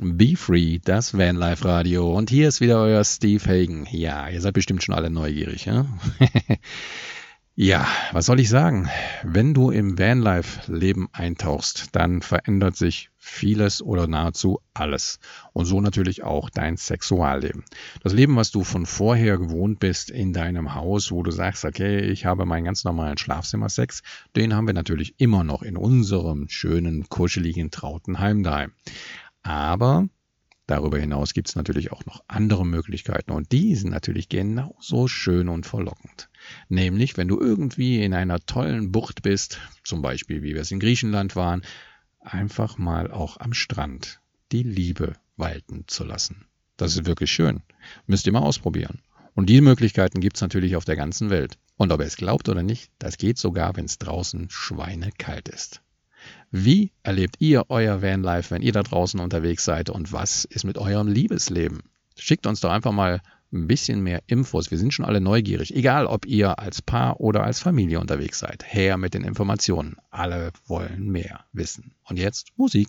Be Free, das Vanlife Radio. Und hier ist wieder euer Steve Hagen. Ja, ihr seid bestimmt schon alle neugierig, ja? ja, was soll ich sagen? Wenn du im Vanlife-Leben eintauchst, dann verändert sich vieles oder nahezu alles. Und so natürlich auch dein Sexualleben. Das Leben, was du von vorher gewohnt bist in deinem Haus, wo du sagst, okay, ich habe meinen ganz normalen Schlafzimmersex, den haben wir natürlich immer noch in unserem schönen, kuscheligen, trauten Heimdaheim. Aber darüber hinaus gibt es natürlich auch noch andere Möglichkeiten und die sind natürlich genauso schön und verlockend. Nämlich, wenn du irgendwie in einer tollen Bucht bist, zum Beispiel wie wir es in Griechenland waren, einfach mal auch am Strand die Liebe walten zu lassen. Das ist wirklich schön. Müsst ihr mal ausprobieren. Und die Möglichkeiten gibt es natürlich auf der ganzen Welt. Und ob ihr es glaubt oder nicht, das geht sogar, wenn es draußen schweinekalt ist. Wie erlebt ihr euer Vanlife, wenn ihr da draußen unterwegs seid und was ist mit eurem Liebesleben? Schickt uns doch einfach mal ein bisschen mehr Infos. Wir sind schon alle neugierig, egal ob ihr als Paar oder als Familie unterwegs seid. Her mit den Informationen. Alle wollen mehr wissen. Und jetzt Musik.